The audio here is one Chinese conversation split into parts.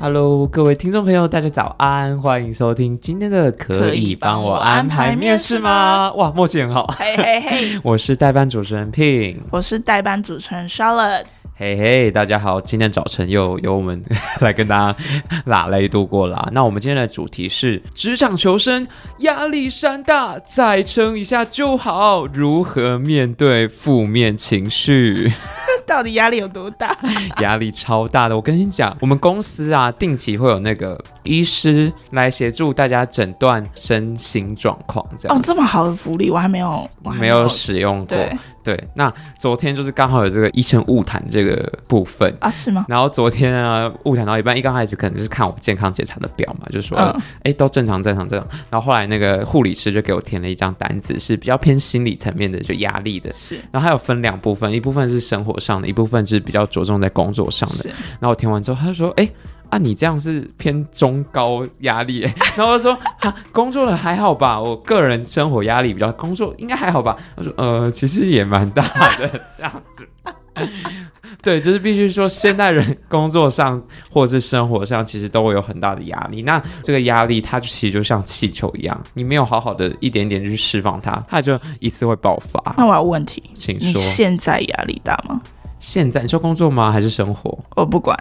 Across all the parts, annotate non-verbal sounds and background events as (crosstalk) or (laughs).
Hello，各位听众朋友，大家早安，欢迎收听今天的可以帮我安排面试吗？哇，默契很好，嘿嘿嘿，(laughs) 我是代班主持人 Pin，我是代班主持人 Charlotte。嘿嘿，大家好，今天早晨又由我们 (laughs) 来跟大家拉雷度过啦。那我们今天的主题是职场求生压力山大，再撑一下就好，如何面对负面情绪？到底压力有多大？(laughs) 压力超大的。我跟你讲，我们公司啊，定期会有那个医师来协助大家诊断身心状况，这样。哦，这么好的福利，我还没有，我还没有，没有使用过。对对，那昨天就是刚好有这个医生误谈这个部分啊，是吗？然后昨天啊，误谈到一半，一刚开始可能就是看我健康检查的表嘛，就说，哎、嗯，都正常，正常，正常。然后后来那个护理师就给我填了一张单子，是比较偏心理层面的，就压力的。是。然后还有分两部分，一部分是生活上的，一部分是比较着重在工作上的。然后我填完之后，他就说，哎。啊，你这样是偏中高压力，(laughs) 然后他说，哈，工作的还好吧？我个人生活压力比较，工作应该还好吧？他说，呃，其实也蛮大的，这样子。(laughs) 对，就是必须说，现代人工作上或者是生活上，其实都会有很大的压力。那这个压力，它其实就像气球一样，你没有好好的一点点去释放它，它就一次会爆发。那我有问题，请说，现在压力大吗？现在你说工作吗？还是生活？我不管。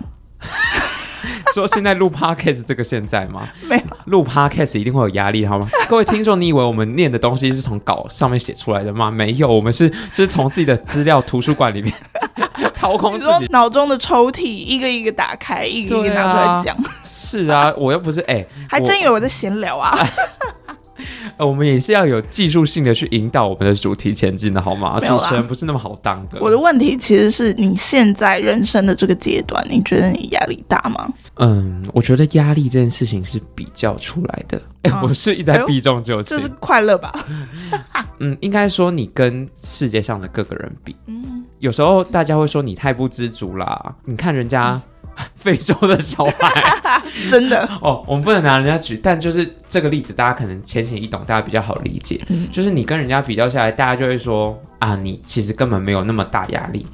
说现在录 podcast 这个现在吗？没有，录 podcast 一定会有压力，好吗？各位听众，你以为我们念的东西是从稿上面写出来的吗？没有，我们是就是从自己的资料图书馆里面 (laughs) 掏空自己脑中的抽屉，一个一个打开，一个一个拿出来讲。是啊，我又不是哎，欸、还真以为我在闲聊啊。(laughs) (laughs) 呃，我们也是要有技术性的去引导我们的主题前进的，好吗？主持人不是那么好当的。我的问题其实是你现在人生的这个阶段，你觉得你压力大吗？嗯，我觉得压力这件事情是比较出来的。哎、嗯，我是一直在避重就轻，这是快乐吧？(laughs) (laughs) 嗯，应该说你跟世界上的各个人比，嗯，有时候大家会说你太不知足啦。你看人家。嗯 (laughs) 非洲的小孩，(laughs) 真的哦，我们不能拿人家举，但就是这个例子，大家可能浅显易懂，大家比较好理解。嗯，就是你跟人家比较下来，大家就会说啊，你其实根本没有那么大压力，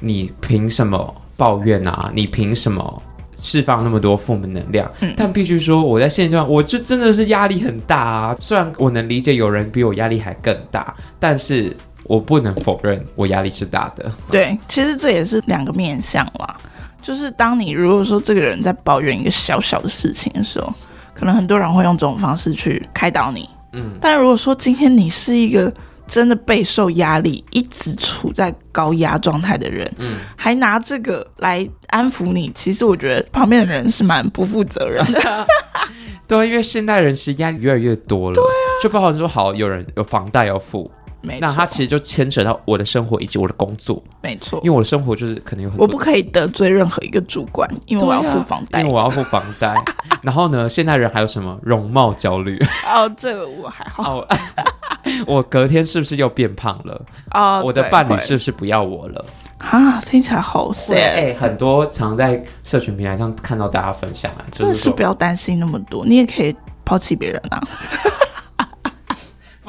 你凭什么抱怨啊？你凭什么释放那么多负面能量？嗯，但必须说，我在现阶段，我就真的是压力很大啊。虽然我能理解有人比我压力还更大，但是我不能否认我压力是大的。对，其实这也是两个面向啦。就是当你如果说这个人在抱怨一个小小的事情的时候，可能很多人会用这种方式去开导你。嗯，但如果说今天你是一个真的备受压力、一直处在高压状态的人，嗯，还拿这个来安抚你，其实我觉得旁边的人是蛮不负责任的。(laughs) 对，因为现代人其实压力越来越多了。对啊，就包括说好有人有房贷要付。没错，那他其实就牵扯到我的生活以及我的工作。没错，因为我的生活就是可能有很多，我不可以得罪任何一个主管，因为我要付房贷，因为我要付房贷。(laughs) 然后呢，现代人还有什么容貌焦虑？哦，这个我还好。哦、(laughs) 我隔天是不是又变胖了？哦，我的伴侣是不是不要我了？啊，听起来好 sad。哎，很多常在社群平台上看到大家分享啊，真的是不要担心那么多，你也可以抛弃别人啊。(laughs)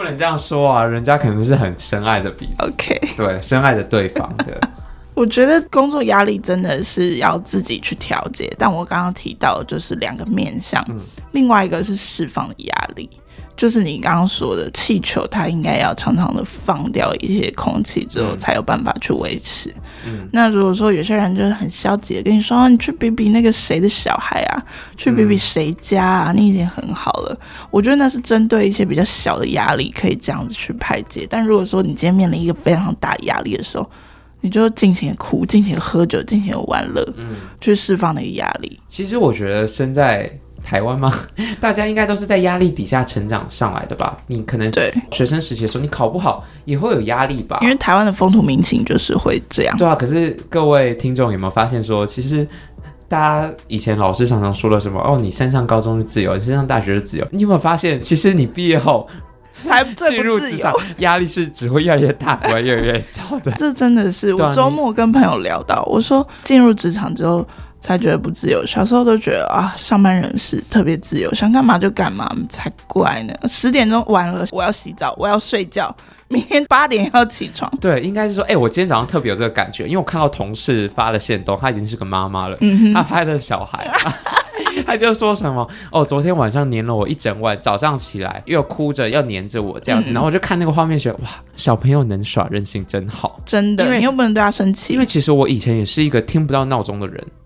不能这样说啊，人家可能是很深爱着彼此。OK，对，深爱着对方的。(laughs) 我觉得工作压力真的是要自己去调节，但我刚刚提到的就是两个面向，嗯，另外一个是释放的压力。就是你刚刚说的气球，它应该要常常的放掉一些空气之后，才有办法去维持。嗯，那如果说有些人就是很消极的跟你说，啊，你去比比那个谁的小孩啊，去比比谁家啊，你已经很好了。我觉得那是针对一些比较小的压力，可以这样子去排解。但如果说你今天面临一个非常大压力的时候，你就尽情的哭，尽情的喝酒，尽情的玩乐，嗯，去释放那个压力。其实我觉得身在。台湾吗？(laughs) 大家应该都是在压力底下成长上来的吧？你可能对学生时期的时候，你考不好也会有压力吧？因为台湾的风土民情就是会这样。对啊，可是各位听众有没有发现说，其实大家以前老师常常说了什么？哦，你升上高中是自由，你升上大学是自由。你有没有发现，其实你毕业后 (laughs) 才进入职场，(laughs) 压力是只会越来越大，不会越来越小的。这真的是，我周末跟朋友聊到，我说进入职场之后。才觉得不自由。小时候都觉得啊，上班人士特别自由，想干嘛就干嘛，才怪呢。十点钟完了，我要洗澡，我要睡觉，明天八点要起床。对，应该是说，哎、欸，我今天早上特别有这个感觉，因为我看到同事发了线动，她已经是个妈妈了，她拍的小孩，(laughs) 他就说什么哦，昨天晚上黏了我一整晚，早上起来又哭着要黏着我这样子，嗯、然后我就看那个画面，觉得哇，小朋友能耍任性真好，真的，你又不能对他生气。因为其实我以前也是一个听不到闹钟的人啊，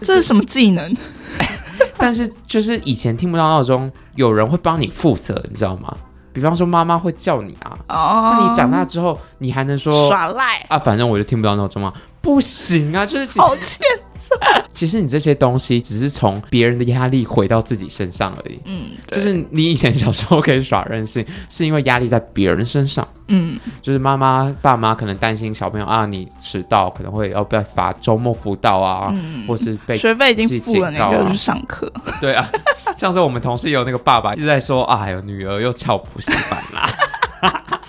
这是什么技能？(laughs) 但是就是以前听不到闹钟，有人会帮你负责，你知道吗？比方说妈妈会叫你啊，哦，那你长大之后，你还能说耍赖啊？反正我就听不到闹钟吗？不行啊，就是好欠揍。其实你这些东西只是从别人的压力回到自己身上而已。嗯，就是你以前小时候可以耍任性，是因为压力在别人身上。嗯，就是妈妈、爸妈可能担心小朋友啊，你迟到可能会要被罚周末辅导啊，嗯、或是被学费已经付了，那个去上课。对啊，像是我们同事有那个爸爸一直在说，哎呦，女儿又翘补习班啦。(laughs)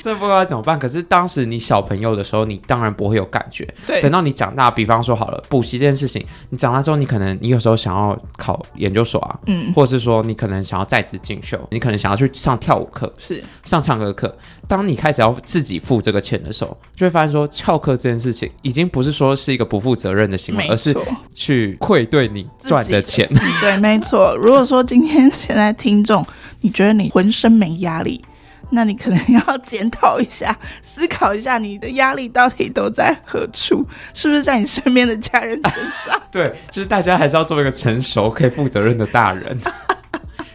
这不知道怎么办。可是当时你小朋友的时候，你当然不会有感觉。对，等到你长大，比方说好了，补习这件事情，你长大之后，你可能你有时候想要考研究所啊，嗯，或者是说你可能想要在职进修，你可能想要去上跳舞课，是上唱歌课。当你开始要自己付这个钱的时候，就会发现说翘课这件事情已经不是说是一个不负责任的行为，而是去愧对你赚的钱。(laughs) 对，没错。如果说今天现在听众，你觉得你浑身没压力？那你可能 (laughs) 要检讨一下，思考一下你的压力到底都在何处，是不是在你身边的家人身上？(laughs) 对，就是大家还是要做一个成熟、可以负责任的大人，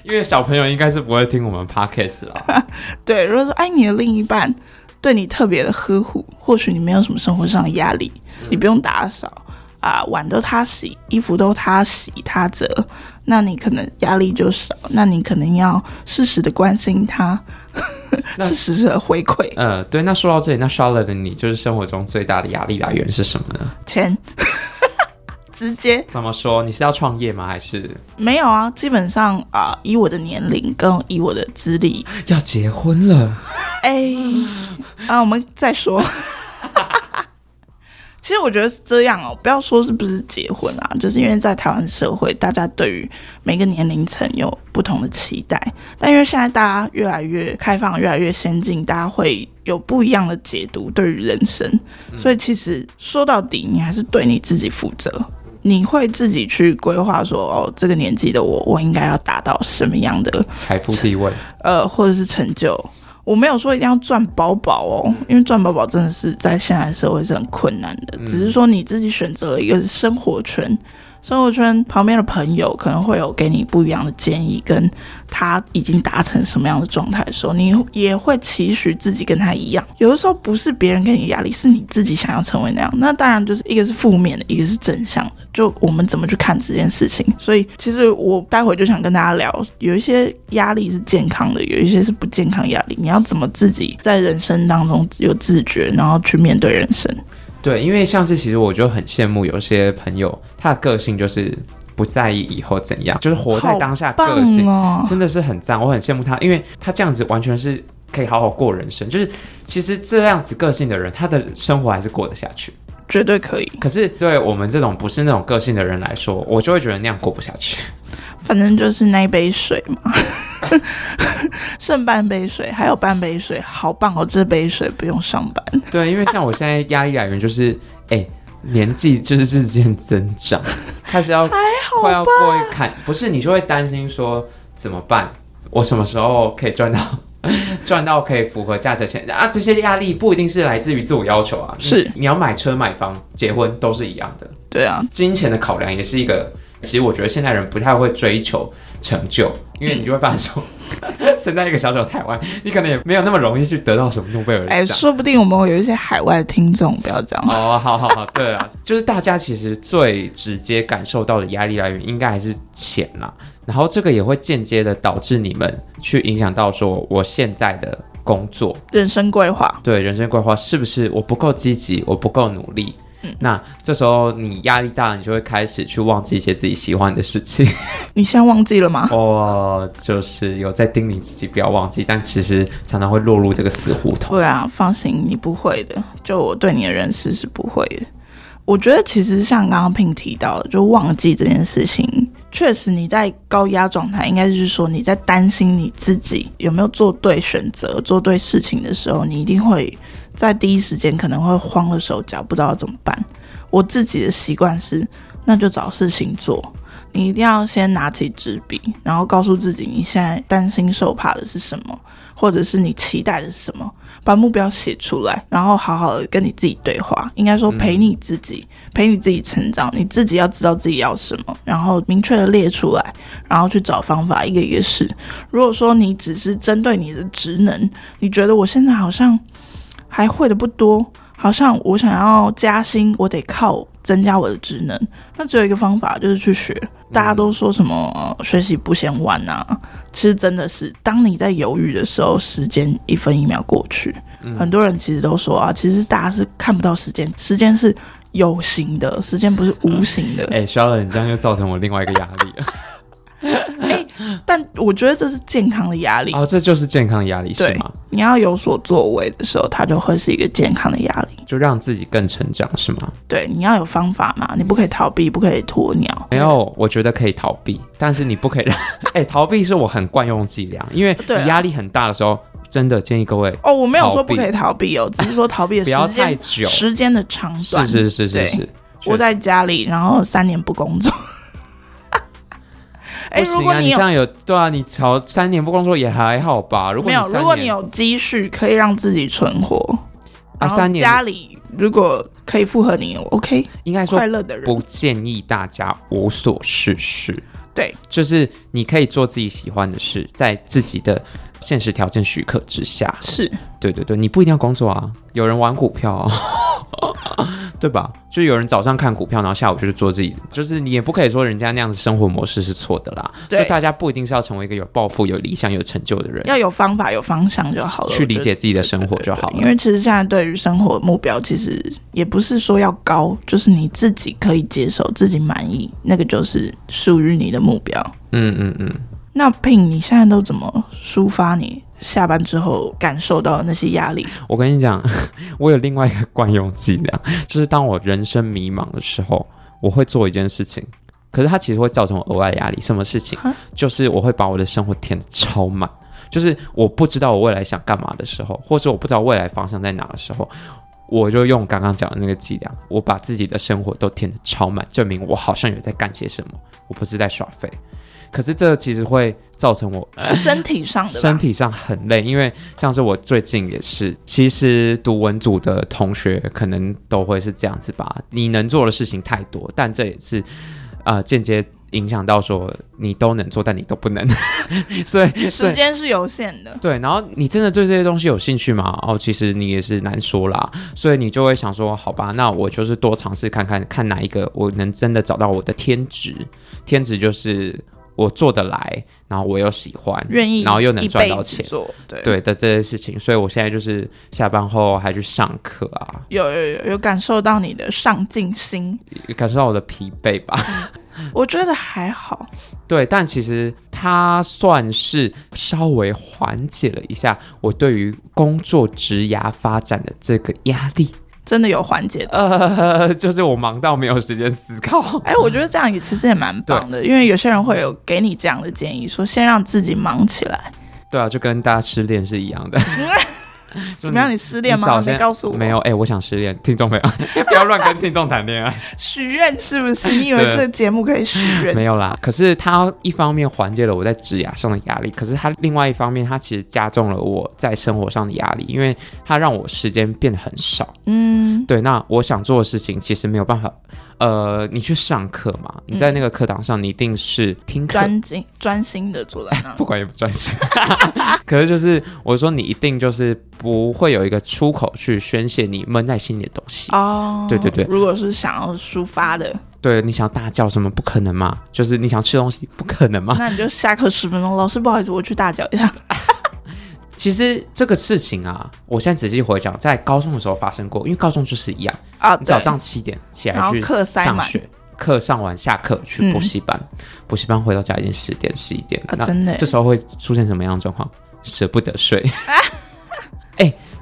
因为小朋友应该是不会听我们 podcast 了。(laughs) 对，如果说哎，你的另一半对你特别的呵护，或许你没有什么生活上的压力，嗯、你不用打扫啊，碗都他洗，衣服都他洗他折，那你可能压力就少。那你可能要适时的关心他。(laughs) 那是实时的回馈。嗯，对。那说到这里，那 Charlotte 的你，就是生活中最大的压力来源是什么呢？钱，(laughs) 直接。怎么说？你是要创业吗？还是没有啊？基本上啊、呃，以我的年龄跟以我的资历，要结婚了。哎、欸，啊，我们再说。(laughs) 其实我觉得是这样哦，不要说是不是结婚啊，就是因为在台湾社会，大家对于每个年龄层有不同的期待，但因为现在大家越来越开放，越来越先进，大家会有不一样的解读对于人生，所以其实说到底，你还是对你自己负责，你会自己去规划说，哦，这个年纪的我，我应该要达到什么样的财富地位，呃，或者是成就。我没有说一定要赚饱饱哦，因为赚饱饱真的是在现在社会是很困难的。只是说你自己选择了一个生活圈。生活圈旁边的朋友可能会有给你不一样的建议，跟他已经达成什么样的状态的时候，你也会期许自己跟他一样。有的时候不是别人给你压力，是你自己想要成为那样。那当然就是一个是负面的，一个是正向的。就我们怎么去看这件事情。所以其实我待会就想跟大家聊，有一些压力是健康的，有一些是不健康压力。你要怎么自己在人生当中有自觉，然后去面对人生。对，因为像是其实我就很羡慕有些朋友，他的个性就是不在意以后怎样，就是活在当下，个性真的是很赞，我很羡慕他，因为他这样子完全是可以好好过人生。就是其实这样子个性的人，他的生活还是过得下去，绝对可以。可是对我们这种不是那种个性的人来说，我就会觉得那样过不下去。反正就是那一杯水嘛。(laughs) 剩半杯水，还有半杯水，好棒哦！这杯水不用上班。对，因为像我现在压力来源就是，(laughs) 哎、欸，年纪就是日渐增长，(laughs) 开始要快要过一坎，不是你就会担心说怎么办？我什么时候可以赚到赚到可以符合价值钱啊？这些压力不一定是来自于自我要求啊，是你，你要买车、买房、结婚都是一样的。对啊，金钱的考量也是一个。其实我觉得现在人不太会追求成就，因为你就会发现说，生、嗯、在一个小小台湾，你可能也没有那么容易去得到什么诺贝尔奖。哎，说不定我们会有一些海外的听众，不要这样。哦，好好好，对啊，就是大家其实最直接感受到的压力来源，应该还是钱啦。然后这个也会间接的导致你们去影响到说，我现在的工作、人生规划，对人生规划是不是我不够积极，我不够努力？那这时候你压力大了，你就会开始去忘记一些自己喜欢的事情。(laughs) 你现在忘记了吗？哦，就是有在叮咛自己不要忘记，但其实常常会落入这个死胡同。对啊，放心，你不会的。就我对你的认识是不会的。我觉得其实像刚刚 Pin 提到的，就忘记这件事情，确实你在高压状态，应该就是说你在担心你自己有没有做对选择、做对事情的时候，你一定会。在第一时间可能会慌了手脚，不知道怎么办。我自己的习惯是，那就找事情做。你一定要先拿起纸笔，然后告诉自己你现在担心受怕的是什么，或者是你期待的是什么，把目标写出来，然后好好的跟你自己对话。应该说陪你自己，陪你自己成长。你自己要知道自己要什么，然后明确的列出来，然后去找方法，一个一个试。如果说你只是针对你的职能，你觉得我现在好像还会的不多。好像我想要加薪，我得靠增加我的职能。那只有一个方法，就是去学。大家都说什么学习不嫌晚啊？其实真的是，当你在犹豫的时候，时间一分一秒过去。嗯、很多人其实都说啊，其实大家是看不到时间，时间是有形的，时间不是无形的。(laughs) 哎、欸，肖冷，你这样又造成我另外一个压力了。欸、(laughs) 但我觉得这是健康的压力哦，这就是健康的压力，对是吗？你要有所作为的时候，它就会是一个健康的压力，就让自己更成长，是吗？对，你要有方法嘛，你不可以逃避，不可以鸵鸟。没有，我觉得可以逃避，但是你不可以让，(laughs) 哎、欸，逃避是我很惯用伎俩，因为你压力很大的时候，真的建议各位哦，我没有说不可以逃避哦，(laughs) 只是说逃避的时间不要太久，时间的长短，是是是是是，我在家里，然后三年不工作。哎、欸，如果你这样有对啊，你朝三年不工作也还好吧？如果你没有，如果你有积蓄可以让自己存活啊，三年家里如果可以符合你，OK，应该说快乐的人不建议大家无所事事。对，就是你可以做自己喜欢的事，在自己的现实条件许可之下。是，对对对，你不一定要工作啊，有人玩股票啊。(laughs) 对吧？就有人早上看股票，然后下午就是做自己，就是你也不可以说人家那样的生活模式是错的啦。对，所以大家不一定是要成为一个有抱负、有理想、有成就的人，要有方法、有方向就好了。去理解自己的生活就好了。因为其实现在对于生活目标，其实也不是说要高，就是你自己可以接受、自己满意，那个就是属于你的目标。嗯嗯嗯。那 Pin，你现在都怎么抒发你下班之后感受到的那些压力？我跟你讲，(laughs) 我有另外一个惯用伎俩，(laughs) 就是当我人生迷茫的时候，我会做一件事情，可是它其实会造成我额外压力。什么事情？就是我会把我的生活填得超满，就是我不知道我未来想干嘛的时候，或是我不知道未来方向在哪的时候，我就用刚刚讲的那个伎俩，我把自己的生活都填得超满，证明我好像有在干些什么，我不是在耍废。可是这其实会造成我身体上的身体上很累，因为像是我最近也是，其实读文组的同学可能都会是这样子吧。你能做的事情太多，但这也是呃间接影响到说你都能做，但你都不能，(laughs) 所以时间是有限的。对，然后你真的对这些东西有兴趣吗？哦，其实你也是难说啦，所以你就会想说，好吧，那我就是多尝试看看，看哪一个我能真的找到我的天职，天职就是。我做得来，然后我又喜欢，愿意，然后又能赚到钱，对。对的这些事情，所以我现在就是下班后还去上课啊，有有有有感受到你的上进心，感受到我的疲惫吧？(laughs) 我觉得还好，对，但其实它算是稍微缓解了一下我对于工作职涯发展的这个压力。真的有缓解的，呃，(laughs) 就是我忙到没有时间思考。哎，我觉得这样也其实也蛮棒的，因为有些人会有给你这样的建议，说先让自己忙起来。对啊，就跟大家失恋是一样的。(laughs) (laughs) 怎么样？你失恋吗？没告诉我。没有。哎、欸，我想失恋。听众朋友，(laughs) 不要乱跟听众谈恋爱。(laughs) 许愿是不是？你以为这个节目可以许愿？没有啦。可是它一方面缓解了我在职涯上的压力，可是它另外一方面，它其实加重了我在生活上的压力，因为它让我时间变得很少。嗯，对。那我想做的事情，其实没有办法。呃，你去上课嘛？你在那个课堂上，你一定是听，专心专心的坐在那，不管也不专心。可是就是我说，你一定就是不会有一个出口去宣泄你闷在心里的东西哦。对对对，如果是想要抒发的，对，你想要大叫什么？不可能嘛？就是你想吃东西，不可能嘛？那你就下课十分钟，老师不好意思，我去大叫一下。(laughs) 其实这个事情啊，我现在仔细回想，在高中的时候发生过，因为高中就是一样啊，早上七点起来去上学，课上完下课去补习班，补习班回到家已经十点十一点了，真的，这时候会出现什么样的状况？舍不得睡。哎。(laughs)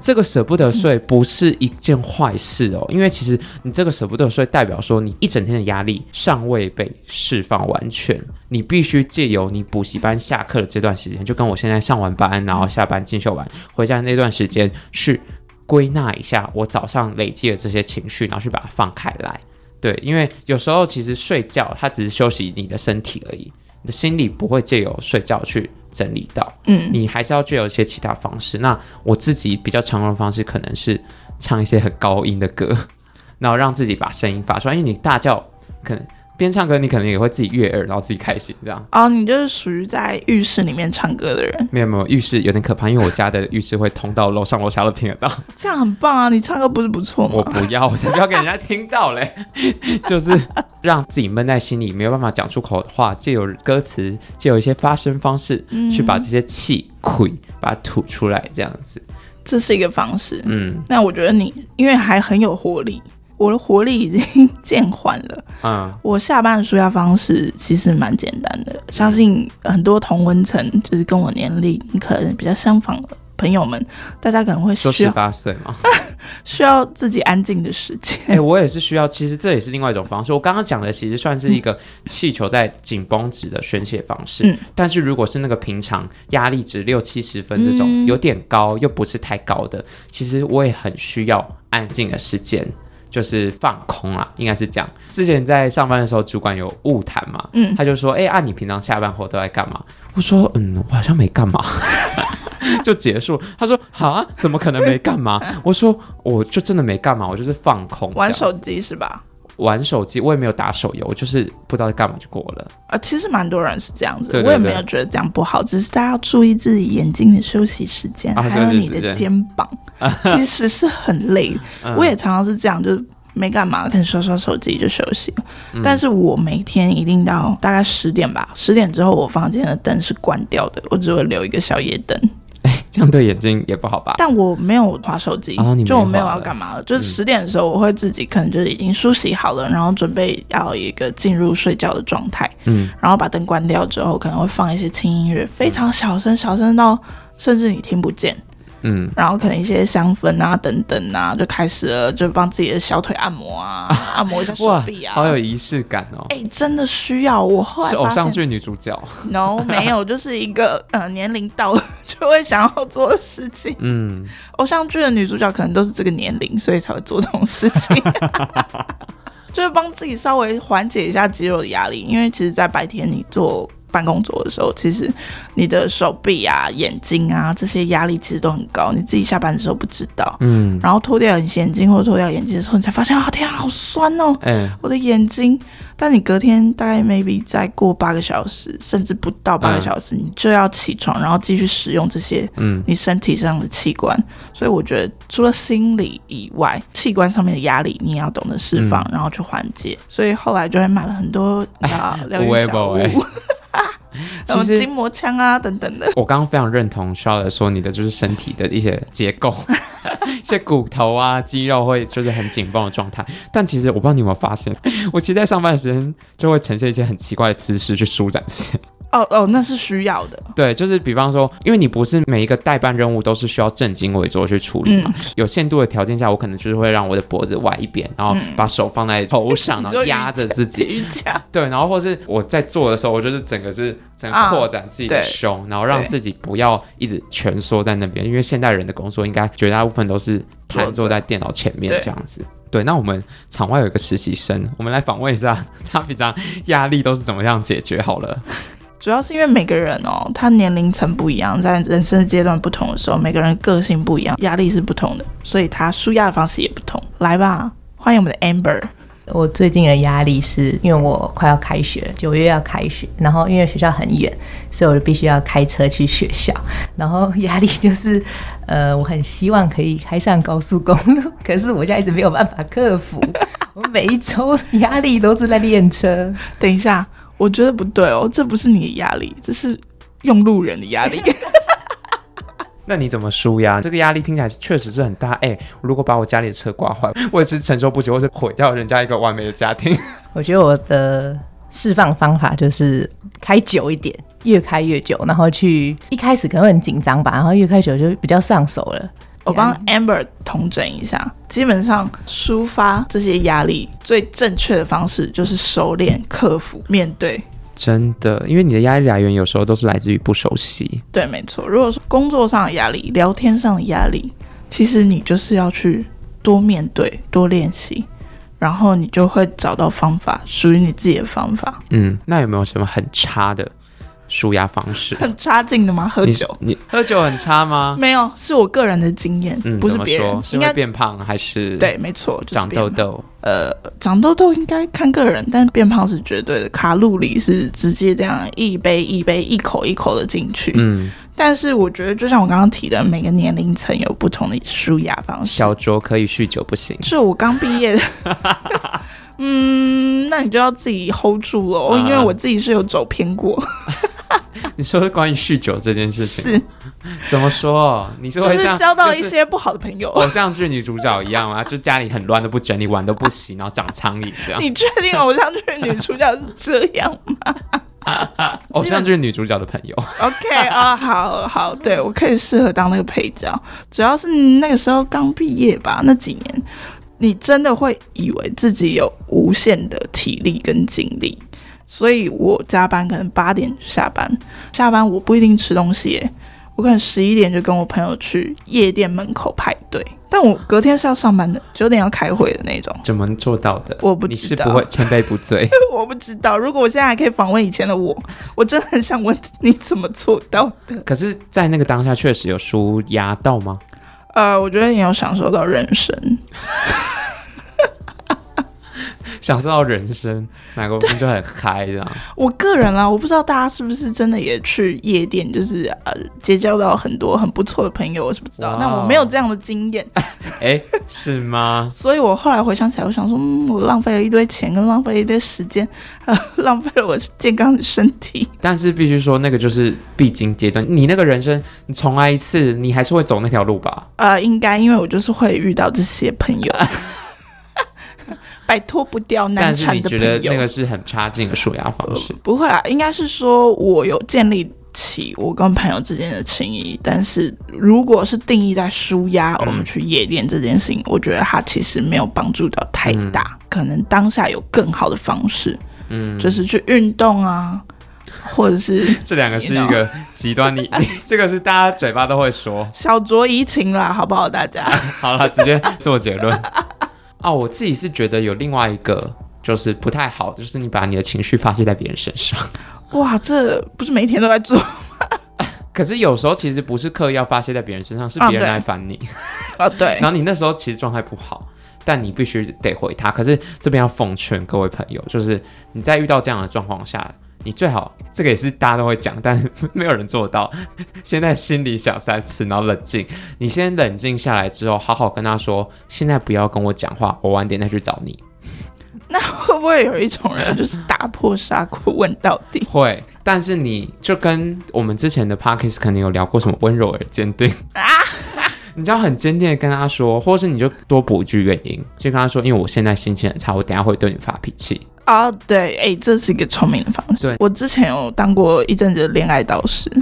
这个舍不得睡不是一件坏事哦，因为其实你这个舍不得睡，代表说你一整天的压力尚未被释放完全，你必须借由你补习班下课的这段时间，就跟我现在上完班，然后下班进修完回家那段时间，去归纳一下我早上累积的这些情绪，然后去把它放开来。对，因为有时候其实睡觉它只是休息你的身体而已，你的心理不会借由睡觉去整理到。嗯，你还是要具有一些其他方式。那我自己比较常用的方式可能是唱一些很高音的歌，然后让自己把声音发出来，因为你大叫可能。边唱歌，你可能也会自己悦耳，然后自己开心这样。哦，你就是属于在浴室里面唱歌的人。没有没有，浴室有点可怕，因为我家的浴室会通到楼上楼下都听得到。这样很棒啊！你唱歌不是不错吗？我不要，我才不要给人家听到嘞。(laughs) 就是让自己闷在心里没有办法讲出口的话，借由歌词，借由一些发声方式，嗯、去把这些气亏把它吐出来，这样子。这是一个方式。嗯，那我觉得你因为还很有活力。我的活力已经 (laughs) 渐缓了。嗯，我下班的舒压方式其实蛮简单的，相信很多同温层，就是跟我年龄可能比较相仿的朋友们，大家可能会需要十八岁吗，(laughs) 需要自己安静的时间。哎、欸，我也是需要，其实这也是另外一种方式。我刚刚讲的其实算是一个气球在紧绷值的宣泄方式。嗯，但是如果是那个平常压力值六七十分这种有点高又不是太高的，其实我也很需要安静的时间。就是放空啦，应该是这样。之前在上班的时候，主管有误谈嘛，嗯，他就说：“哎、欸，啊，你平常下班后都在干嘛？”我说：“嗯，我好像没干嘛。(laughs) ”就结束。他说：“啊，怎么可能没干嘛？”我说：“我就真的没干嘛，我就是放空，玩手机是吧？”玩手机，我也没有打手游，我就是不知道在干嘛就过了。啊，其实蛮多人是这样子，对对对，我也没有觉得这样不好，只是大家要注意自己眼睛的休息时间，啊、还有你的肩膀，其实是很累。我也常常是这样，就是没干嘛，可能刷刷手机就休息了。嗯、但是我每天一定到大概十点吧，十点之后我房间的灯是关掉的，我只会留一个小夜灯。这样对眼睛也不好吧？但我没有划手机，哦、就我没有要干嘛了。就是十点的时候，我会自己可能就是已经梳洗好了，嗯、然后准备要一个进入睡觉的状态。嗯，然后把灯关掉之后，可能会放一些轻音乐，非常小声，小声到甚至你听不见。嗯，然后可能一些香氛啊等等啊，就开始了，就帮自己的小腿按摩啊，啊 (laughs) 按摩一下手臂啊，好有仪式感哦。哎、欸，真的需要。我后来是偶像剧女主角？(laughs) No，没有，就是一个呃年龄到了就会想要做的事情。嗯，偶像剧的女主角可能都是这个年龄，所以才会做这种事情，(laughs) 就是帮自己稍微缓解一下肌肉的压力，因为其实，在白天你做。办公桌的时候，其实你的手臂啊、眼睛啊这些压力其实都很高，你自己下班的时候不知道。嗯，然后脱掉隐形眼镜或者脱掉眼镜的时候，你才发现啊，天啊，好酸哦，欸、我的眼睛。但你隔天大概 maybe 再过八个小时，甚至不到八个小时，嗯、你就要起床，然后继续使用这些嗯你身体上的器官。嗯、所以我觉得除了心理以外，器官上面的压力你也要懂得释放，嗯、然后去缓解。所以后来就会买了很多啊 (laughs) 疗愈小物。什么筋膜枪啊等等的，我刚刚非常认同 Charlotte 说你的就是身体的一些结构，(laughs) 一些骨头啊、肌肉会就是很紧绷的状态。但其实我不知道你有没有发现，我其实在上班的时间就会呈现一些很奇怪的姿势去舒展。哦哦，那是需要的。对，就是比方说，因为你不是每一个代办任务都是需要正襟危坐去处理嘛。嗯、有限度的条件下，我可能就是会让我的脖子歪一边，然后把手放在头上，(laughs) 然后压着自己。对，然后或是我在做的时候，我就是整个是整个扩展自己的胸，啊、然后让自己不要一直蜷缩在那边。因为现代人的工作应该绝大部分都是瘫坐在电脑前面这样子。对，那我们场外有一个实习生，我们来访问一下他平常压力都是怎么样解决好了。主要是因为每个人哦，他年龄层不一样，在人生的阶段不同的时候，每个人个性不一样，压力是不同的，所以他舒压的方式也不同。来吧，欢迎我们的 Amber。我最近的压力是因为我快要开学了，九月要开学，然后因为学校很远，所以我就必须要开车去学校。然后压力就是，呃，我很希望可以开上高速公路，可是我现在一直没有办法克服。我每一周压力都是在练车。(laughs) 等一下。我觉得不对哦，这不是你的压力，这是用路人的压力。(laughs) 那你怎么纾压？这个压力听起来确实是很大。哎，如果把我家里的车刮坏，我也是承受不起，或是毁掉人家一个完美的家庭。(laughs) 我觉得我的释放方法就是开久一点，越开越久，然后去一开始可能会很紧张吧，然后越开久就比较上手了。我帮 Amber 统整一下，基本上抒发这些压力最正确的方式就是熟练克服面对。真的，因为你的压力来源有时候都是来自于不熟悉。对，没错。如果说工作上的压力、聊天上的压力，其实你就是要去多面对、多练习，然后你就会找到方法，属于你自己的方法。嗯，那有没有什么很差的舒压方式？很差劲的吗？喝酒？你，你喝酒很差吗？没有，是我个人的经验，嗯、不是别人。应该变胖还是？对，没错，就是、长痘痘。呃，长痘痘应该看个人，但变胖是绝对的。卡路里是直接这样一杯一杯、一口一口的进去。嗯。但是我觉得，就像我刚刚提的，每个年龄层有不同的舒压方式。小酌可以，酗酒不行。是我刚毕业的，(laughs) (laughs) (laughs) 嗯，那你就要自己 hold 住哦，因为我自己是有走偏过。(laughs) 你说关于酗酒这件事情，是怎么说？你是会就是交到一些不好的朋友，偶像剧女主角一样啊？就家里很乱都不整理，碗都不洗，然后长苍蝇这样。你确定偶像剧女主角是这样吗？(laughs) 偶像剧女主角的朋友，OK 啊、哦，好好，对我可以适合当那个配角，主要是那个时候刚毕业吧，那几年，你真的会以为自己有无限的体力跟精力，所以我加班可能八点下班，下班我不一定吃东西耶。我可能十一点就跟我朋友去夜店门口排队，但我隔天是要上班的，九点要开会的那种。怎么做到的？我不知道。你是不会千杯不醉？(laughs) 我不知道。如果我现在还可以访问以前的我，我真的很想问你怎么做到的。可是，在那个当下，确实有舒压到吗？呃，我觉得你有享受到人生。享受到人生，哪个部分就很嗨这样。(laughs) 我个人啊，我不知道大家是不是真的也去夜店，就是呃结交到很多很不错的朋友，我是不知道。那我没有这样的经验。哎、欸，是吗？(laughs) 所以我后来回想起来，我想说，嗯，我浪费了一堆钱，跟浪费了一堆时间，呃，(laughs) 浪费了我健康的身体。但是必须说，那个就是必经阶段。你那个人生，你重来一次，你还是会走那条路吧？呃，应该，因为我就是会遇到这些朋友。摆脱不掉难缠的朋友，但是你觉得那个是很差劲的舒压方式？不会啦，应该是说我有建立起我跟朋友之间的情谊。但是如果是定义在舒压，我们去夜店这件事情，嗯、我觉得它其实没有帮助到太大。嗯、可能当下有更好的方式，嗯，就是去运动啊，或者是 (laughs) 这两个是一个极端。你你这个是大家嘴巴都会说 (laughs) 小酌怡情啦，好不好？大家 (laughs) 好了，直接做结论。哦，我自己是觉得有另外一个就是不太好，就是你把你的情绪发泄在别人身上。(laughs) 哇，这不是每天都在做吗？(laughs) 可是有时候其实不是刻意要发泄在别人身上，是别人来烦你。(laughs) 啊，对。然后你那时候其实状态不好，但你必须得回他。可是这边要奉劝各位朋友，就是你在遇到这样的状况下。你最好，这个也是大家都会讲，但 (laughs) 没有人做到。(laughs) 现在心里想三次，然后冷静。你先冷静下来之后，好好跟他说，现在不要跟我讲话，我晚点再去找你。(laughs) 那会不会有一种人就是打破砂锅问到底？会，但是你就跟我们之前的 Podcast 肯定有聊过什么温柔而坚定啊，你就要很坚定的跟他说，或是你就多补一句原因，就跟他说，因为我现在心情很差，我等下会对你发脾气。啊，oh, 对，哎，这是一个聪明的方式。对我之前有当过一阵子恋爱导师，(laughs)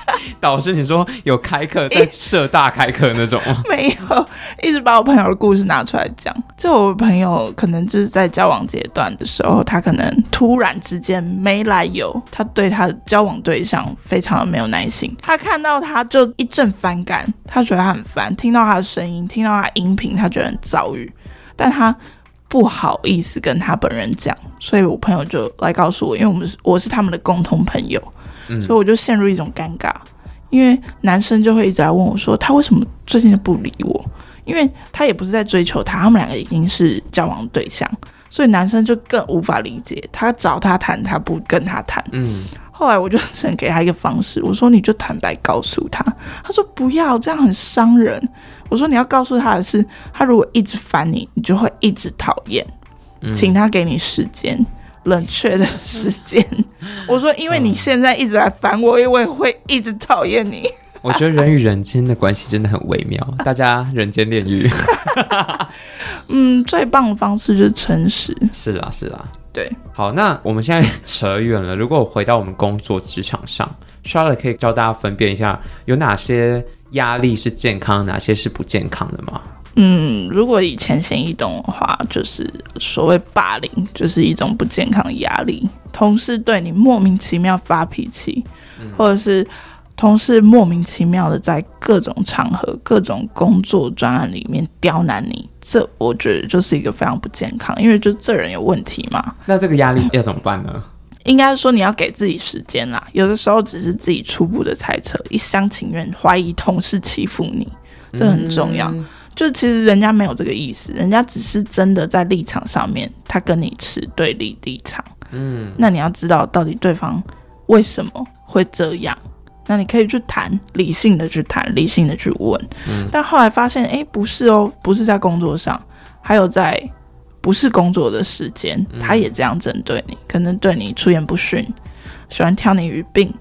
(laughs) 导师，你说有开课在社大开课那种吗？(laughs) 没有，一直把我朋友的故事拿出来讲。就我朋友可能就是在交往阶段的时候，他可能突然之间没来由，他对他的交往对象非常的没有耐心，他看到他就一阵反感，他觉得他很烦，听到他的声音，听到他音频，他觉得很遭遇，但他。不好意思跟他本人讲，所以我朋友就来告诉我，因为我们是我是他们的共同朋友，嗯、所以我就陷入一种尴尬，因为男生就会一直来问我说，他为什么最近不理我？因为他也不是在追求他，他们两个已经是交往对象，所以男生就更无法理解，他找他谈，他不跟他谈，嗯。后来我就只能给他一个方式，我说你就坦白告诉他。他说不要，这样很伤人。我说你要告诉他的是，他如果一直烦你，你就会一直讨厌。请他给你时间，冷却的时间。(laughs) 我说因为你现在一直来烦我，我也会一直讨厌你。(laughs) 我觉得人与人间的关系真的很微妙，(laughs) 大家人间炼狱。嗯，最棒的方式就是诚实。是啦，是啦。对，好，那我们现在扯远了。如果回到我们工作职场上，Charlotte 可以教大家分辨一下，有哪些压力是健康，哪些是不健康的吗？嗯，如果以浅显易懂的话，就是所谓霸凌，就是一种不健康的压力。同事对你莫名其妙发脾气，嗯、或者是同事莫名其妙的在各种场合、各种工作专案里面刁难你，这我觉得就是一个非常不健康，因为就这人有问题嘛。那这个压力要怎么办呢？应该说你要给自己时间啦，有的时候只是自己初步的猜测，一厢情愿怀疑同事欺负你，这很重要。嗯、就其实人家没有这个意思，人家只是真的在立场上面，他跟你持对立立场。嗯，那你要知道到底对方为什么会这样，那你可以去谈，理性的去谈，理性的去问。嗯，但后来发现，哎，不是哦，不是在工作上，还有在不是工作的时间，他也这样针对你，可能对你出言不逊，喜欢挑你语病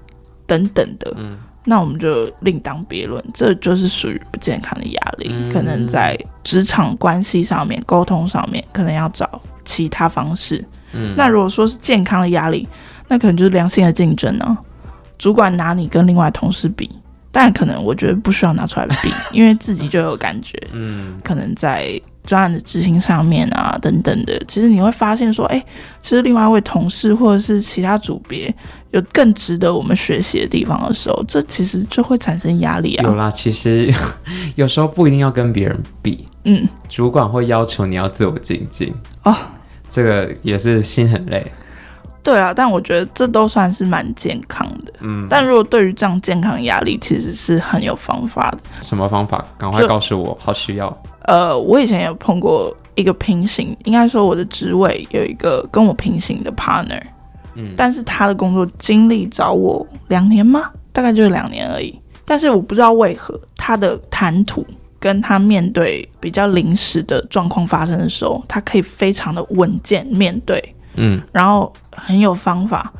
等等的。嗯，那我们就另当别论，这就是属于不健康的压力，嗯，可能在职场关系上面、沟通上面，可能要找其他方式。嗯，那如果说是健康的压力，那可能就是良性的竞争呢、啊。主管拿你跟另外同事比，当然可能我觉得不需要拿出来比，(laughs) 因为自己就有感觉。嗯，可能在专案的执行上面啊等等的，其实你会发现说，哎、欸，其实另外一位同事或者是其他组别有更值得我们学习的地方的时候，这其实就会产生压力啊。有啦，其实 (laughs) 有时候不一定要跟别人比。嗯，主管会要求你要自我精进哦。这个也是心很累，对啊，但我觉得这都算是蛮健康的。嗯，但如果对于这样健康压力，其实是很有方法的。什么方法？赶快告诉我，好需要。呃，我以前有碰过一个平行，应该说我的职位有一个跟我平行的 partner，嗯，但是他的工作经历找我两年吗？大概就是两年而已。但是我不知道为何他的谈吐。跟他面对比较临时的状况发生的时候，他可以非常的稳健面对，嗯，然后很有方法。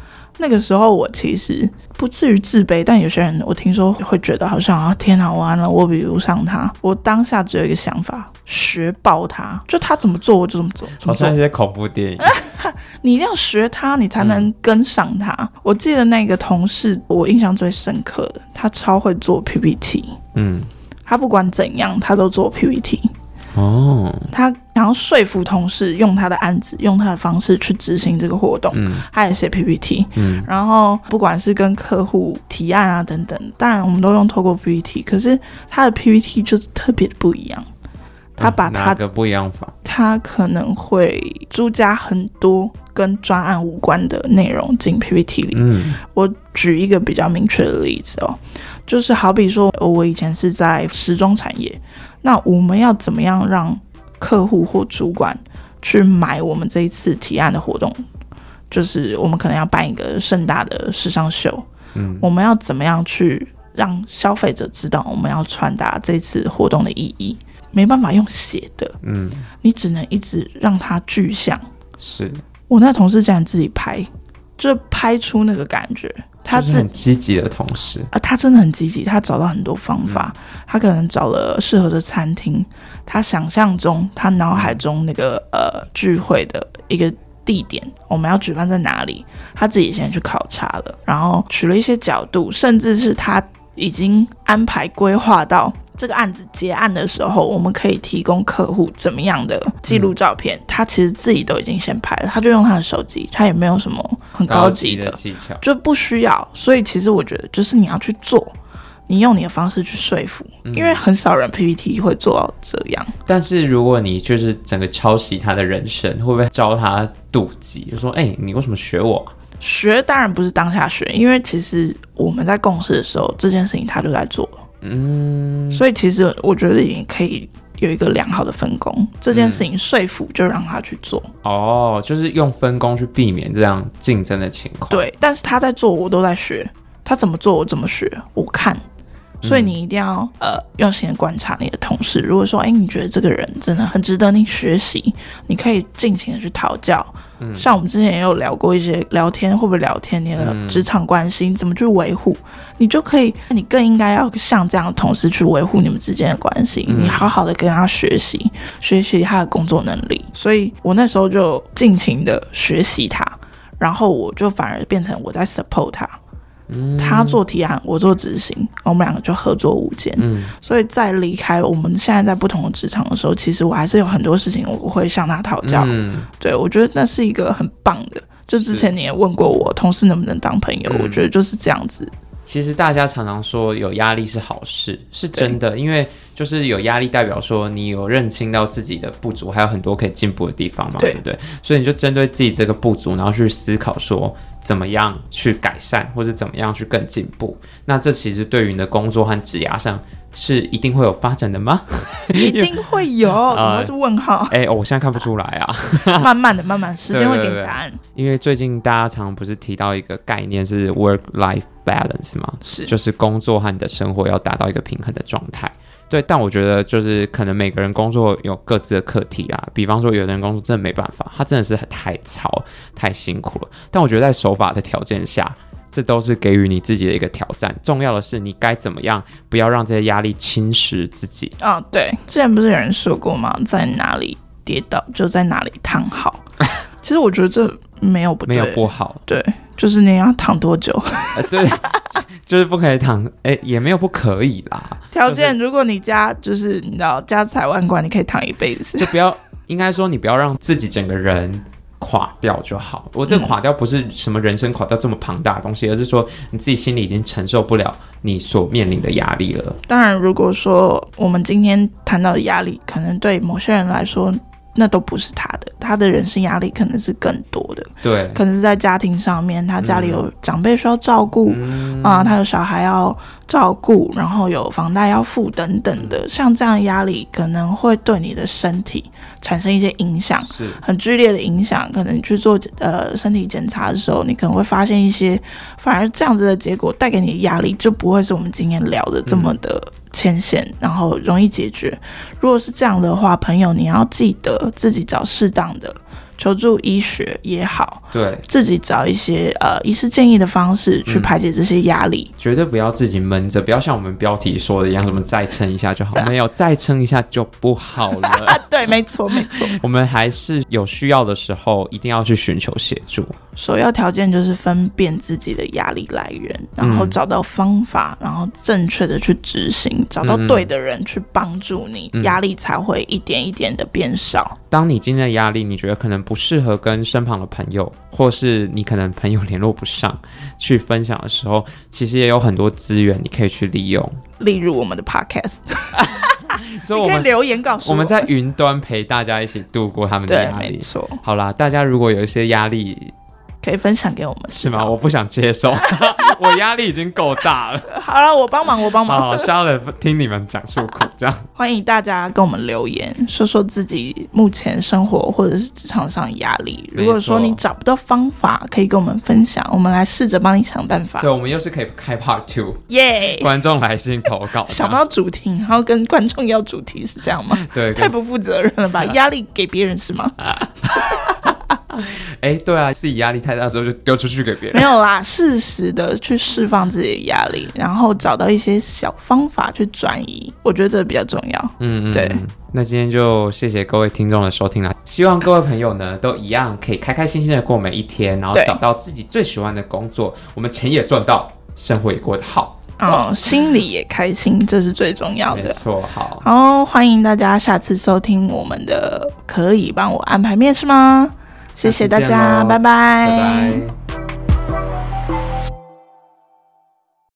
那个时候我其实不至于自卑，但有些人我听说会觉得好像啊，天哪，完了，我比不上他。我当下只有一个想法，学爆他，就他怎么做我就怎么做。怎么做？好像一些恐怖电影，(laughs) 你一定要学他，你才能跟上他。嗯。我记得那个同事，我印象最深刻的，他超会做 PPT，嗯。他不管怎样，他都做 PPT。哦，他然后说服同事用他的案子，用他的方式去执行这个活动。嗯，他也写 PPT。嗯，然后不管是跟客户提案啊等等，当然我们都用透过 PPT，可是他的 PPT 就是特别不一样。他把他的不一样法，他可能会注加很多跟专案无关的内容进 PPT 里。嗯，我举一个比较明确的例子哦。就是好比说，我以前是在时装产业，那我们要怎么样让客户或主管去买我们这一次提案的活动？就是我们可能要办一个盛大的时尚秀，嗯，我们要怎么样去让消费者知道我们要传达这次活动的意义？没办法用写的，嗯，你只能一直让它具象。是我那同事竟然自己拍，就拍出那个感觉。他是很积极的同事啊，他真的很积极，他找到很多方法，嗯、他可能找了适合的餐厅，他想象中，他脑海中那个呃聚会的一个地点，我们要举办在哪里，他自己先去考察了，然后取了一些角度，甚至是他已经安排规划到。这个案子结案的时候，我们可以提供客户怎么样的记录照片？嗯、他其实自己都已经先拍了，他就用他的手机，他也没有什么很高级的，技巧，就不需要。所以其实我觉得，就是你要去做，你用你的方式去说服，嗯、因为很少人 PPT 会做到这样。但是如果你就是整个抄袭他的人生，会不会招他妒忌？就说：“哎，你为什么学我？”学当然不是当下学，因为其实我们在共事的时候，这件事情他就在做了。嗯，所以其实我觉得也可以有一个良好的分工，这件事情说服就让他去做。哦，就是用分工去避免这样竞争的情况。对，但是他在做，我都在学，他怎么做我怎么学，我看。所以你一定要呃用心的观察你的同事。如果说哎，你觉得这个人真的很值得你学习，你可以尽情的去讨教。嗯，像我们之前也有聊过一些聊天，会不会聊天？你的职场关系你怎么去维护？你就可以，你更应该要像这样的同事去维护你们之间的关系。你好好的跟他学习，学习他的工作能力。所以我那时候就尽情的学习他，然后我就反而变成我在 support 他。他做提案，我做执行，我们两个就合作无间。嗯，所以在离开我们现在在不同的职场的时候，其实我还是有很多事情我会向他讨教。嗯，对，我觉得那是一个很棒的。就之前你也问过我，同事能不能当朋友？我觉得就是这样子。其实大家常常说有压力是好事，是真的，因为就是有压力代表说你有认清到自己的不足，还有很多可以进步的地方嘛，对，对不对？所以你就针对自己这个不足，然后去思考说怎么样去改善，或者怎么样去更进步。那这其实对于你的工作和职涯上。是一定会有发展的吗？(laughs) 一定会有，(laughs) 怎么是问号？哎、呃欸，我现在看不出来啊。(laughs) 慢慢的，慢慢，时间会给答案。对对对，因为最近大家常常不是提到一个概念是 work-life balance 吗？是，就是工作和你的生活要达到一个平衡的状态。对，但我觉得就是可能每个人工作有各自的课题啊。比方说，有的人工作真的没办法，他真的是太吵、太辛苦了。但我觉得在守法的条件下。这都是给予你自己的一个挑战。重要的是，你该怎么样，不要让这些压力侵蚀自己。哦，对，之前不是有人说过吗？在哪里跌倒，就在哪里躺好。(laughs) 其实我觉得这没有不对，没有不好。对，就是你要躺多久？呃、对，(laughs) 就是不可以躺。哎，也没有不可以啦。条件，如果你家就是你知道家财万贯，你可以躺一辈子。就不要，应该说你不要让自己整个人。垮掉就好。我这垮掉不是什么人生垮掉这么庞大的东西，嗯，而是说你自己心里已经承受不了你所面临的压力了。当然，如果说我们今天谈到的压力，可能对某些人来说。那都不是他的，他的人生压力可能是更多的，对，可能是在家庭上面，他家里有长辈需要照顾，嗯、啊，他有小孩要照顾，然后有房贷要付等等的，像这样的压力可能会对你的身体产生一些影响，是很剧烈的影响。可能你去做呃身体检查的时候，你可能会发现一些，反而这样子的结果带给你的压力就不会是我们今天聊的这么的。嗯牵线，然后容易解决。如果是这样的话，朋友，你要记得自己找适当的。求助医学也好，对，自己找一些呃医师建议的方式去排解这些压力，嗯，绝对不要自己闷着，不要像我们标题说的一样，什么再撑一下就好，没有再撑一下就不好了。(laughs) 对，没错，没错，(laughs) 我们还是有需要的时候一定要去寻求协助。首要条件就是分辨自己的压力来源，然后找到方法，然后正确的去执行，找到对的人去帮助你，嗯，压力才会一点一点的变少。当你今天的压力，你觉得可能不适合跟身旁的朋友，或是你可能朋友联络不上去分享的时候，其实也有很多资源你可以去利用，例如我们的 podcast，(laughs) 所以我们可以留言告诉我，我们在云端陪大家一起度过他们的压力。没错，好啦，大家如果有一些压力。可以分享给我们是吗？我不想接受，(laughs) 我压力已经够大了。好了，我帮忙，我帮忙。好，Charlotte 听你们讲诉苦，这样。欢迎大家跟我们留言，说说自己目前生活或者是职场上的压力。如果说你找不到方法，可以跟我们分享，我们来试着帮你想办法。对，我们又是可以开 Part Two，耶！观众来信投稿，想不到主题，然后跟观众要主题是这样吗？(laughs) 对，太不负责任了吧？(laughs) 压力给别人是吗？(laughs) 哎，对啊，自己压力太大的时候就丢出去给别人。没有啦，适时的去释放自己的压力，然后找到一些小方法去转移，我觉得这比较重要。嗯，对。那今天就谢谢各位听众的收听啦，希望各位朋友呢都一样可以开开心心的过每一天，然后找到自己最喜欢的工作，我们钱也赚到，生活也过得好，哦，心里也开心，这是最重要的。没错，好。好，欢迎大家下次收听我们的，可以帮我安排面试吗？谢谢大家，拜拜。拜拜。